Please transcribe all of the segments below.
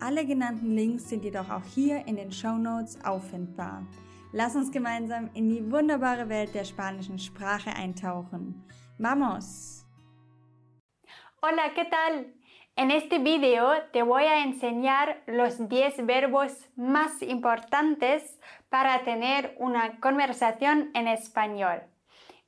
Alle genannten Links sind jedoch auch hier in den Show Notes auffindbar. Lass uns gemeinsam in die wunderbare Welt der spanischen Sprache eintauchen. Vamos! Hola, ¿qué tal? En este video te voy a enseñar los 10 verbos más importantes para tener una conversación en español.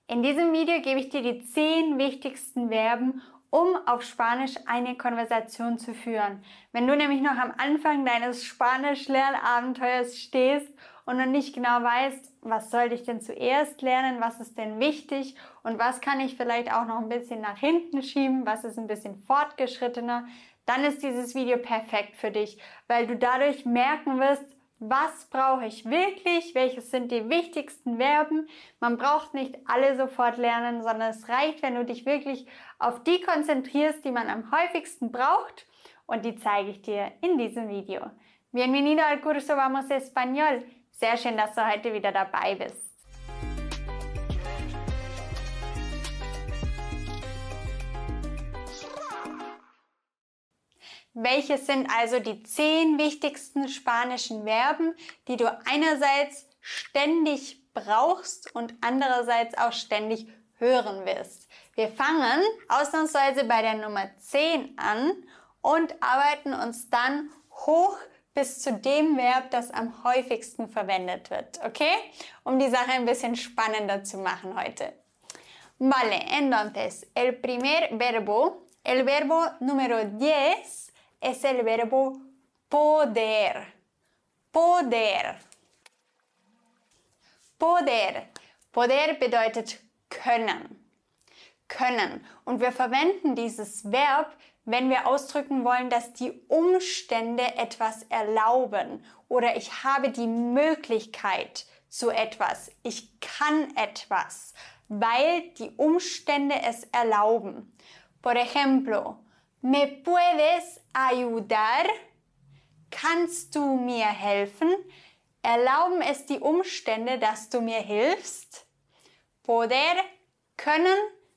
In diesem Video gebe ich dir die 10 wichtigsten Verben um auf Spanisch eine Konversation zu führen. Wenn du nämlich noch am Anfang deines Spanisch-Lernabenteuers stehst und noch nicht genau weißt, was soll ich denn zuerst lernen, was ist denn wichtig und was kann ich vielleicht auch noch ein bisschen nach hinten schieben, was ist ein bisschen fortgeschrittener, dann ist dieses Video perfekt für dich, weil du dadurch merken wirst, was brauche ich wirklich, welches sind die wichtigsten Verben. Man braucht nicht alle sofort lernen, sondern es reicht, wenn du dich wirklich auf die konzentrierst, die man am häufigsten braucht und die zeige ich dir in diesem Video. Bienvenido al curso Vamos Español. Sehr schön, dass du heute wieder dabei bist. Welches sind also die zehn wichtigsten spanischen Verben, die du einerseits ständig brauchst und andererseits auch ständig hören wirst? Wir fangen ausnahmsweise bei der Nummer 10 an und arbeiten uns dann hoch bis zu dem Verb, das am häufigsten verwendet wird, okay? Um die Sache ein bisschen spannender zu machen heute. Vale, entonces, el primer verbo, el verbo número 10 es el verbo poder. Poder. Poder. Poder bedeutet können. Können. Und wir verwenden dieses Verb, wenn wir ausdrücken wollen, dass die Umstände etwas erlauben oder ich habe die Möglichkeit zu etwas. Ich kann etwas, weil die Umstände es erlauben. Por ejemplo, ¿Me puedes ayudar? Kannst du mir helfen? Erlauben es die Umstände, dass du mir hilfst? Poder, können,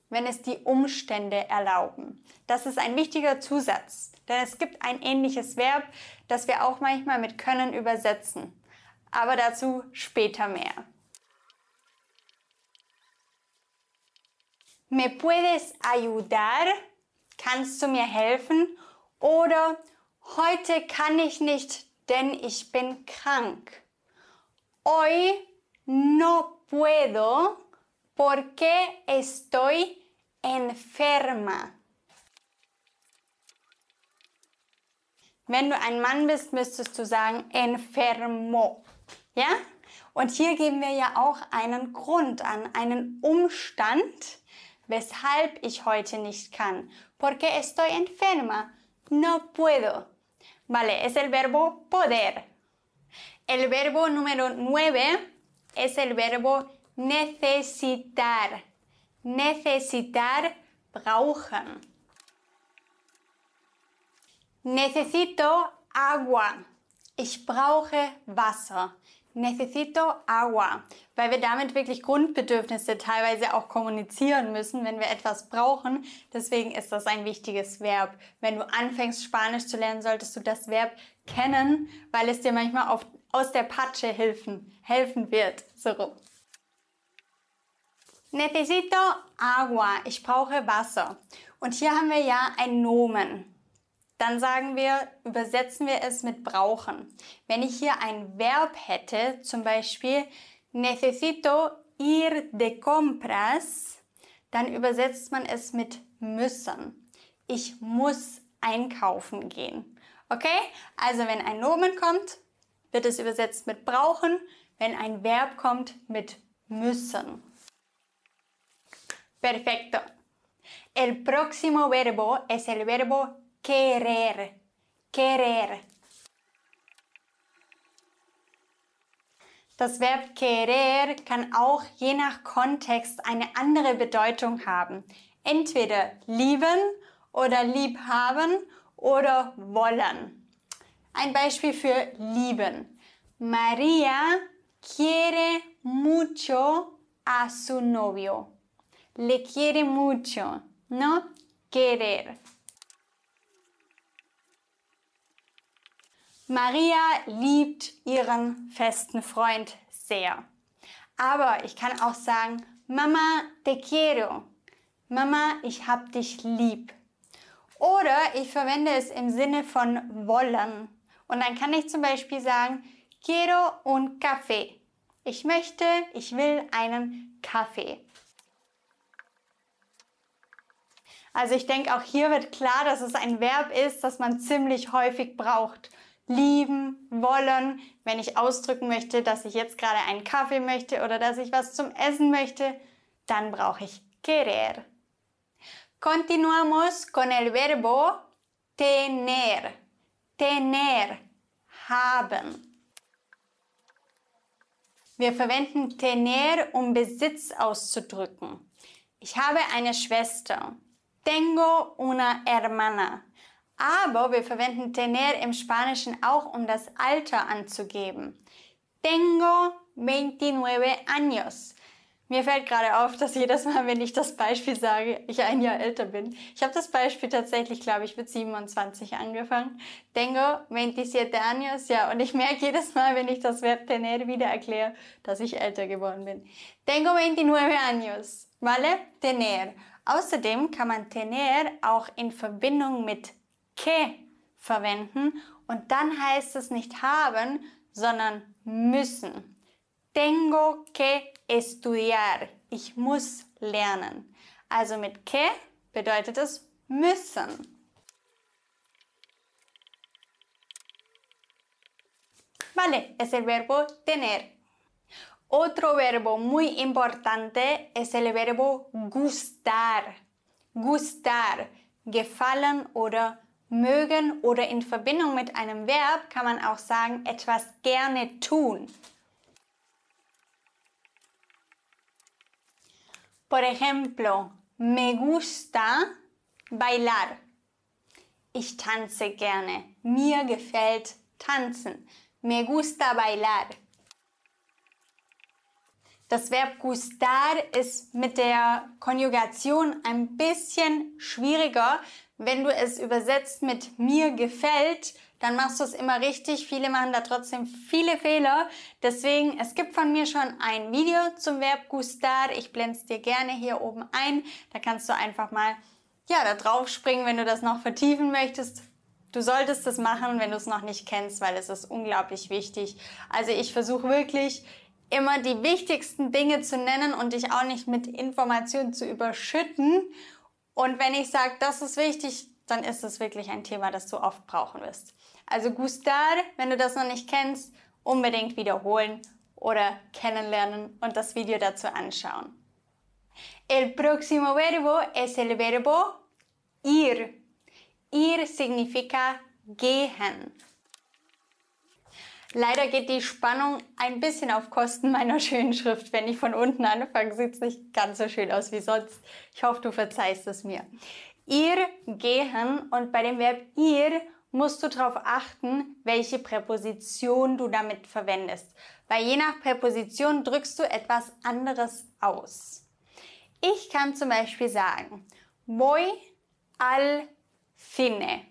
wenn es die Umstände erlauben. Das ist ein wichtiger Zusatz, denn es gibt ein ähnliches Verb, das wir auch manchmal mit können übersetzen. Aber dazu später mehr. ¿Me puedes ayudar? Kannst du mir helfen? Oder heute kann ich nicht, denn ich bin krank. Hoy no puedo porque estoy enferma. Wenn du ein Mann bist, müsstest du sagen enfermo. Ja? Und hier geben wir ja auch einen Grund an, einen Umstand, weshalb ich heute nicht kann. Porque estoy enferma. No puedo. Vale, es el verbo poder. El verbo número 9 es el verbo necesitar. Necesitar, brauchen. Necesito agua. Ich brauche Wasser. Necesito agua, weil wir damit wirklich Grundbedürfnisse teilweise auch kommunizieren müssen, wenn wir etwas brauchen. Deswegen ist das ein wichtiges Verb. Wenn du anfängst Spanisch zu lernen, solltest du das Verb kennen, weil es dir manchmal auf, aus der Patsche helfen, helfen wird. So rum. Necesito agua. Ich brauche Wasser. Und hier haben wir ja ein Nomen dann sagen wir, übersetzen wir es mit brauchen. Wenn ich hier ein Verb hätte, zum Beispiel necesito ir de compras, dann übersetzt man es mit müssen. Ich muss einkaufen gehen. Okay? Also wenn ein Nomen kommt, wird es übersetzt mit brauchen. Wenn ein Verb kommt, mit müssen. Perfecto. El próximo verbo es el verbo Querer. Querer. Das Verb querer kann auch je nach Kontext eine andere Bedeutung haben. Entweder lieben oder liebhaben oder wollen. Ein Beispiel für lieben. Maria quiere mucho a su novio. Le quiere mucho, ¿no? Querer. Maria liebt ihren festen Freund sehr. Aber ich kann auch sagen, Mama, te quiero. Mama, ich hab dich lieb. Oder ich verwende es im Sinne von wollen. Und dann kann ich zum Beispiel sagen, quiero un café. Ich möchte, ich will einen Kaffee. Also ich denke, auch hier wird klar, dass es ein Verb ist, das man ziemlich häufig braucht lieben, wollen, wenn ich ausdrücken möchte, dass ich jetzt gerade einen Kaffee möchte oder dass ich was zum Essen möchte, dann brauche ich querer. Continuamos con el verbo tener. Tener, haben. Wir verwenden tener, um Besitz auszudrücken. Ich habe eine Schwester. Tengo una hermana. Aber wir verwenden tener im Spanischen auch, um das Alter anzugeben. Tengo 29 años. Mir fällt gerade auf, dass jedes Mal, wenn ich das Beispiel sage, ich ein Jahr älter bin. Ich habe das Beispiel tatsächlich, glaube ich, mit 27 angefangen. Tengo 27 años, ja, und ich merke jedes Mal, wenn ich das Verb tener wieder erkläre, dass ich älter geworden bin. Tengo 29 años, vale? Tener. Außerdem kann man tener auch in Verbindung mit que verwenden und dann heißt es nicht haben, sondern müssen. Tengo que estudiar. Ich muss lernen. Also mit que bedeutet es müssen. Vale, es el verbo tener. Otro verbo muy importante es el verbo gustar. Gustar, gefallen oder mögen oder in Verbindung mit einem Verb kann man auch sagen, etwas gerne tun. Por ejemplo, me gusta bailar. Ich tanze gerne. Mir gefällt tanzen. Me gusta bailar. Das Verb gustar ist mit der Konjugation ein bisschen schwieriger, wenn du es übersetzt mit mir gefällt, dann machst du es immer richtig. Viele machen da trotzdem viele Fehler. Deswegen, es gibt von mir schon ein Video zum Verb gustar. Ich blende es dir gerne hier oben ein. Da kannst du einfach mal, ja, da drauf springen, wenn du das noch vertiefen möchtest. Du solltest das machen, wenn du es noch nicht kennst, weil es ist unglaublich wichtig. Also ich versuche wirklich immer die wichtigsten Dinge zu nennen und dich auch nicht mit Informationen zu überschütten und wenn ich sage, das ist wichtig, dann ist es wirklich ein Thema, das du oft brauchen wirst. Also gustar, wenn du das noch nicht kennst, unbedingt wiederholen oder kennenlernen und das Video dazu anschauen. El próximo verbo es el verbo ir. Ir significa gehen. Leider geht die Spannung ein bisschen auf Kosten meiner schönen Schrift. Wenn ich von unten anfange, sieht es nicht ganz so schön aus wie sonst. Ich hoffe, du verzeihst es mir. Ihr gehen und bei dem Verb ihr musst du darauf achten, welche Präposition du damit verwendest. Weil je nach Präposition drückst du etwas anderes aus. Ich kann zum Beispiel sagen, voy al cine.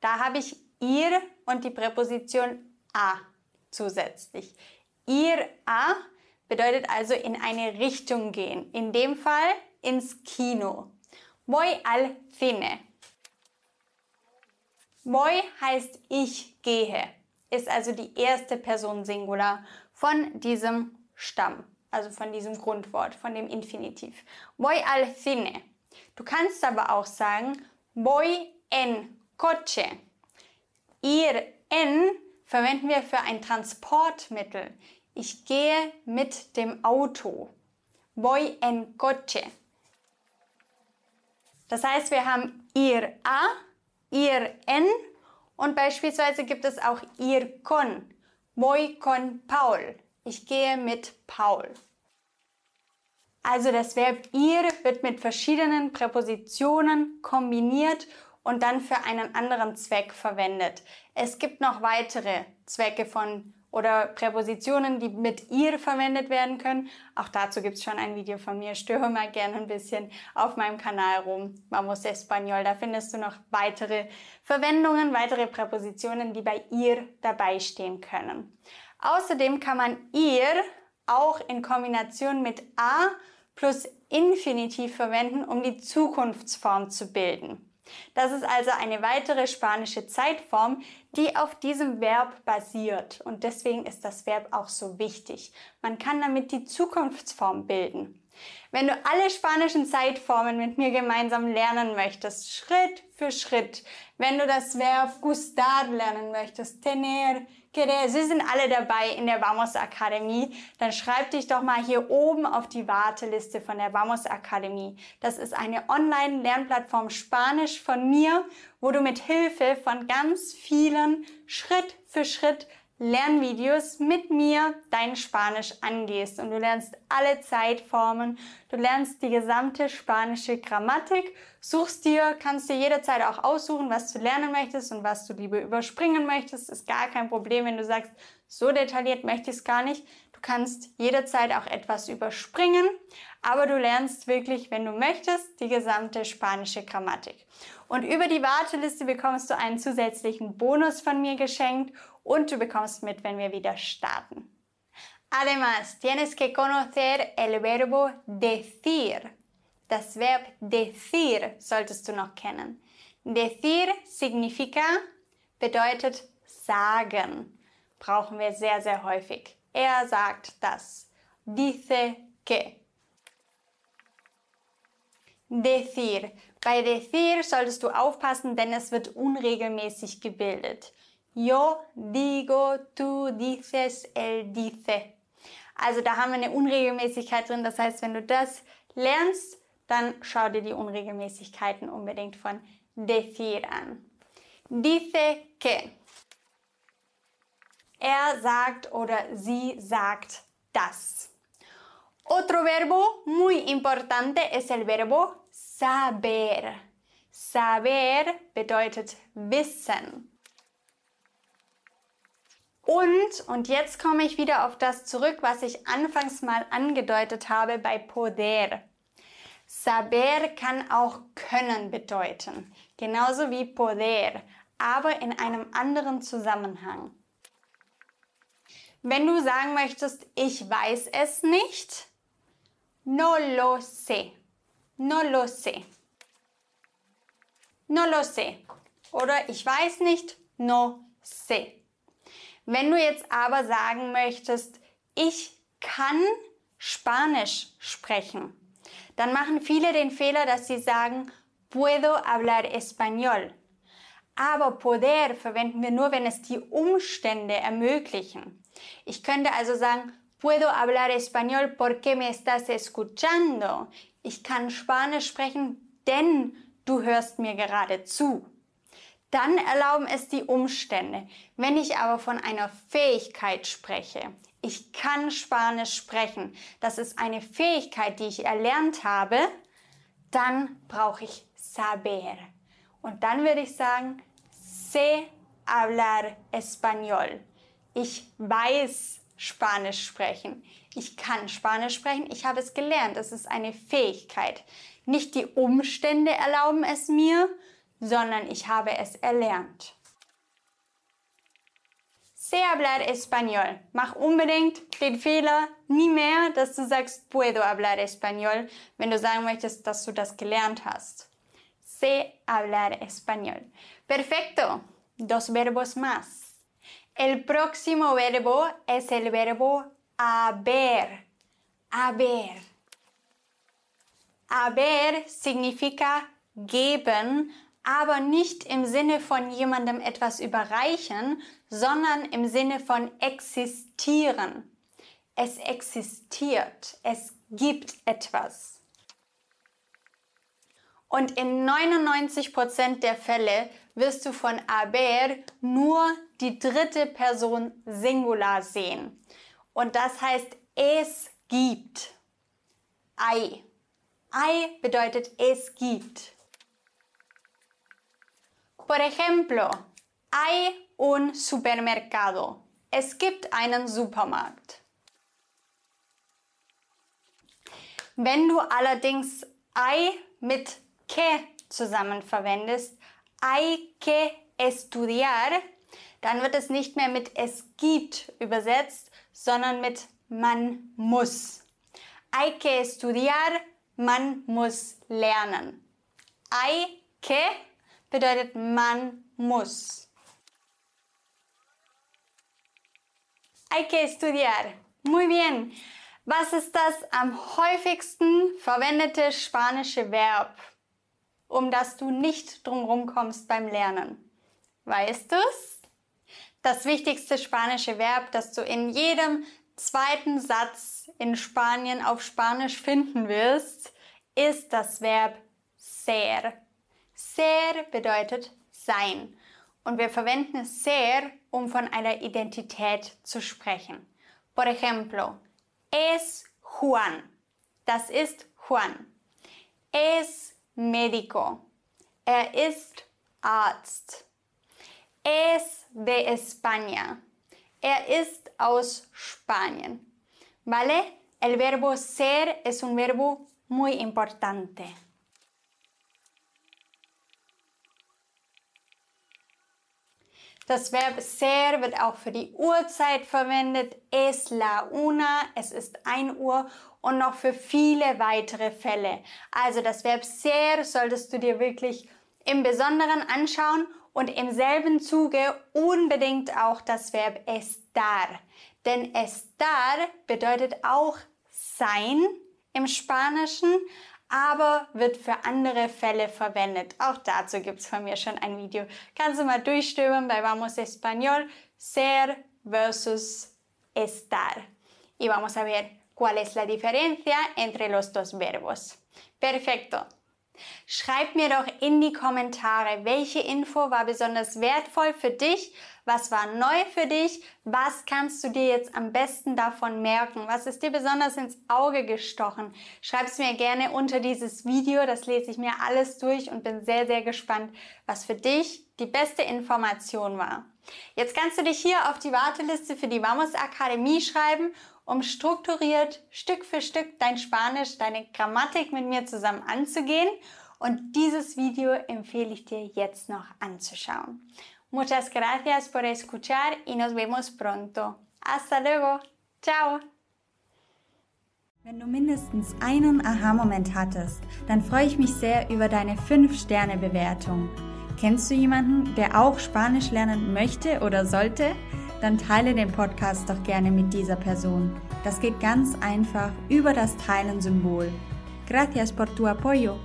Da habe ich ihr und die Präposition a zusätzlich. Ir a bedeutet also in eine Richtung gehen. In dem Fall ins Kino. Voy al cine. Voy heißt ich gehe. Ist also die erste Person Singular von diesem Stamm. Also von diesem Grundwort, von dem Infinitiv. Voy al cine. Du kannst aber auch sagen, voy en coche. Ir en verwenden wir für ein Transportmittel. Ich gehe mit dem Auto. Voy en coche. Das heißt, wir haben ir a, ir en und beispielsweise gibt es auch ir con. Voy con Paul. Ich gehe mit Paul. Also das Verb ir wird mit verschiedenen Präpositionen kombiniert und dann für einen anderen Zweck verwendet. Es gibt noch weitere Zwecke von oder Präpositionen, die mit ihr verwendet werden können. Auch dazu gibt es schon ein Video von mir. Störe mal gerne ein bisschen auf meinem Kanal rum. Vamos Español. Da findest du noch weitere Verwendungen, weitere Präpositionen, die bei ihr dabei stehen können. Außerdem kann man ihr auch in Kombination mit a plus Infinitiv verwenden, um die Zukunftsform zu bilden. Das ist also eine weitere spanische Zeitform, die auf diesem Verb basiert. Und deswegen ist das Verb auch so wichtig. Man kann damit die Zukunftsform bilden. Wenn du alle spanischen Zeitformen mit mir gemeinsam lernen möchtest, Schritt für Schritt, wenn du das Verb gustar lernen möchtest, tener, querer, sie sind alle dabei in der Vamos Akademie, dann schreib dich doch mal hier oben auf die Warteliste von der Vamos Akademie. Das ist eine Online-Lernplattform Spanisch von mir, wo du mit Hilfe von ganz vielen Schritt für Schritt Lernvideos mit mir dein Spanisch angehst und du lernst alle Zeitformen, du lernst die gesamte spanische Grammatik, suchst dir, kannst dir jederzeit auch aussuchen, was du lernen möchtest und was du lieber überspringen möchtest, ist gar kein Problem, wenn du sagst, so detailliert möchte ich es gar nicht. Du kannst jederzeit auch etwas überspringen, aber du lernst wirklich, wenn du möchtest, die gesamte spanische Grammatik. Und über die Warteliste bekommst du einen zusätzlichen Bonus von mir geschenkt und du bekommst mit, wenn wir wieder starten. Además, tienes que conocer el verbo decir. Das Verb decir solltest du noch kennen. Decir significa bedeutet sagen. Brauchen wir sehr, sehr häufig. Er sagt das. Dice que. Decir. Bei decir solltest du aufpassen, denn es wird unregelmäßig gebildet. Yo digo, tú dices, él dice. Also da haben wir eine Unregelmäßigkeit drin. Das heißt, wenn du das lernst, dann schau dir die Unregelmäßigkeiten unbedingt von decir an. Dice que. Er sagt oder sie sagt das. Otro verbo muy importante es el verbo saber. Saber bedeutet wissen. Und, und jetzt komme ich wieder auf das zurück, was ich anfangs mal angedeutet habe bei poder. Saber kann auch können bedeuten, genauso wie poder, aber in einem anderen Zusammenhang. Wenn du sagen möchtest, ich weiß es nicht, no lo sé, no lo sé, no lo sé. Oder ich weiß nicht, no sé. Wenn du jetzt aber sagen möchtest, ich kann Spanisch sprechen, dann machen viele den Fehler, dass sie sagen, puedo hablar español. Aber poder verwenden wir nur, wenn es die Umstände ermöglichen. Ich könnte also sagen, puedo hablar español porque me estás escuchando. Ich kann Spanisch sprechen, denn du hörst mir gerade zu dann erlauben es die Umstände. Wenn ich aber von einer Fähigkeit spreche, ich kann Spanisch sprechen, das ist eine Fähigkeit, die ich erlernt habe, dann brauche ich saber. Und dann würde ich sagen, sé hablar español. Ich weiß Spanisch sprechen. Ich kann Spanisch sprechen. Ich habe es gelernt. Es ist eine Fähigkeit. Nicht die Umstände erlauben es mir, sondern ich habe es erlernt. Sé hablar español. Mach unbedingt den Fehler nie mehr, dass du sagst, puedo hablar español, wenn du sagen möchtest, dass du das gelernt hast. Sé hablar español. Perfecto. Dos verbos más. El próximo verbo es el verbo haber. Haber. Haber significa geben, aber nicht im Sinne von jemandem etwas überreichen, sondern im Sinne von existieren. Es existiert, es gibt etwas. Und in 99% der Fälle wirst du von aber nur die dritte Person Singular sehen. und das heißt es gibt. Hay. Hay bedeutet es gibt. Por ejemplo, hay un supermercado. Es gibt einen Supermarkt. Wenn du allerdings hay mit que zusammen verwendest, hay que estudiar, dann wird es nicht mehr mit es gibt übersetzt, sondern mit man muss. Hay que estudiar, man muss lernen. Hay que bedeutet man muss. Hay que estudiar. Muy bien. Was ist das am häufigsten verwendete spanische Verb, um das du nicht drumherum kommst beim Lernen? Weißt du's? Das wichtigste spanische Verb, das du in jedem zweiten Satz in Spanien auf Spanisch finden wirst, ist das Verb ser. Ser bedeutet sein. Und wir verwenden ser, um von einer Identität zu sprechen. Por ejemplo, es Juan. Das ist Juan. Es médico. Er ist Arzt. Es de España. Er ist aus Spanien. ¿Vale? El verbo ser es un verbo muy importante. Das Verb ser wird auch für die Uhrzeit verwendet. Es la una, es ist 1 Uhr und noch für viele weitere Fälle. Also das Verb ser solltest du dir wirklich im Besonderen anschauen und im selben Zuge unbedingt auch das Verb estar. Denn estar bedeutet auch sein im Spanischen, aber wird für andere Fälle verwendet. Auch dazu gibt es von mir schon ein Video. Kannst du mal durchstöbern bei Vamos Español, ser versus estar. Y vamos a ver cuál es la diferencia entre los dos verbos. Perfecto. Schreib mir doch in die Kommentare, welche Info war besonders wertvoll für dich, was war neu für dich, was kannst du dir jetzt am besten davon merken, was ist dir besonders ins Auge gestochen. Schreib es mir gerne unter dieses Video, das lese ich mir alles durch und bin sehr, sehr gespannt, was für dich die beste Information war. Jetzt kannst du dich hier auf die Warteliste für die Vamos Akademie schreiben um strukturiert Stück für Stück dein Spanisch, deine Grammatik mit mir zusammen anzugehen. Und dieses Video empfehle ich dir jetzt noch anzuschauen. Muchas gracias por escuchar y nos vemos pronto. Hasta luego. Ciao. Wenn du mindestens einen Aha-Moment hattest, dann freue ich mich sehr über deine 5-Sterne-Bewertung. Kennst du jemanden, der auch Spanisch lernen möchte oder sollte? Dann teile den Podcast doch gerne mit dieser Person. Das geht ganz einfach über das Teilen-Symbol. Gracias por tu apoyo.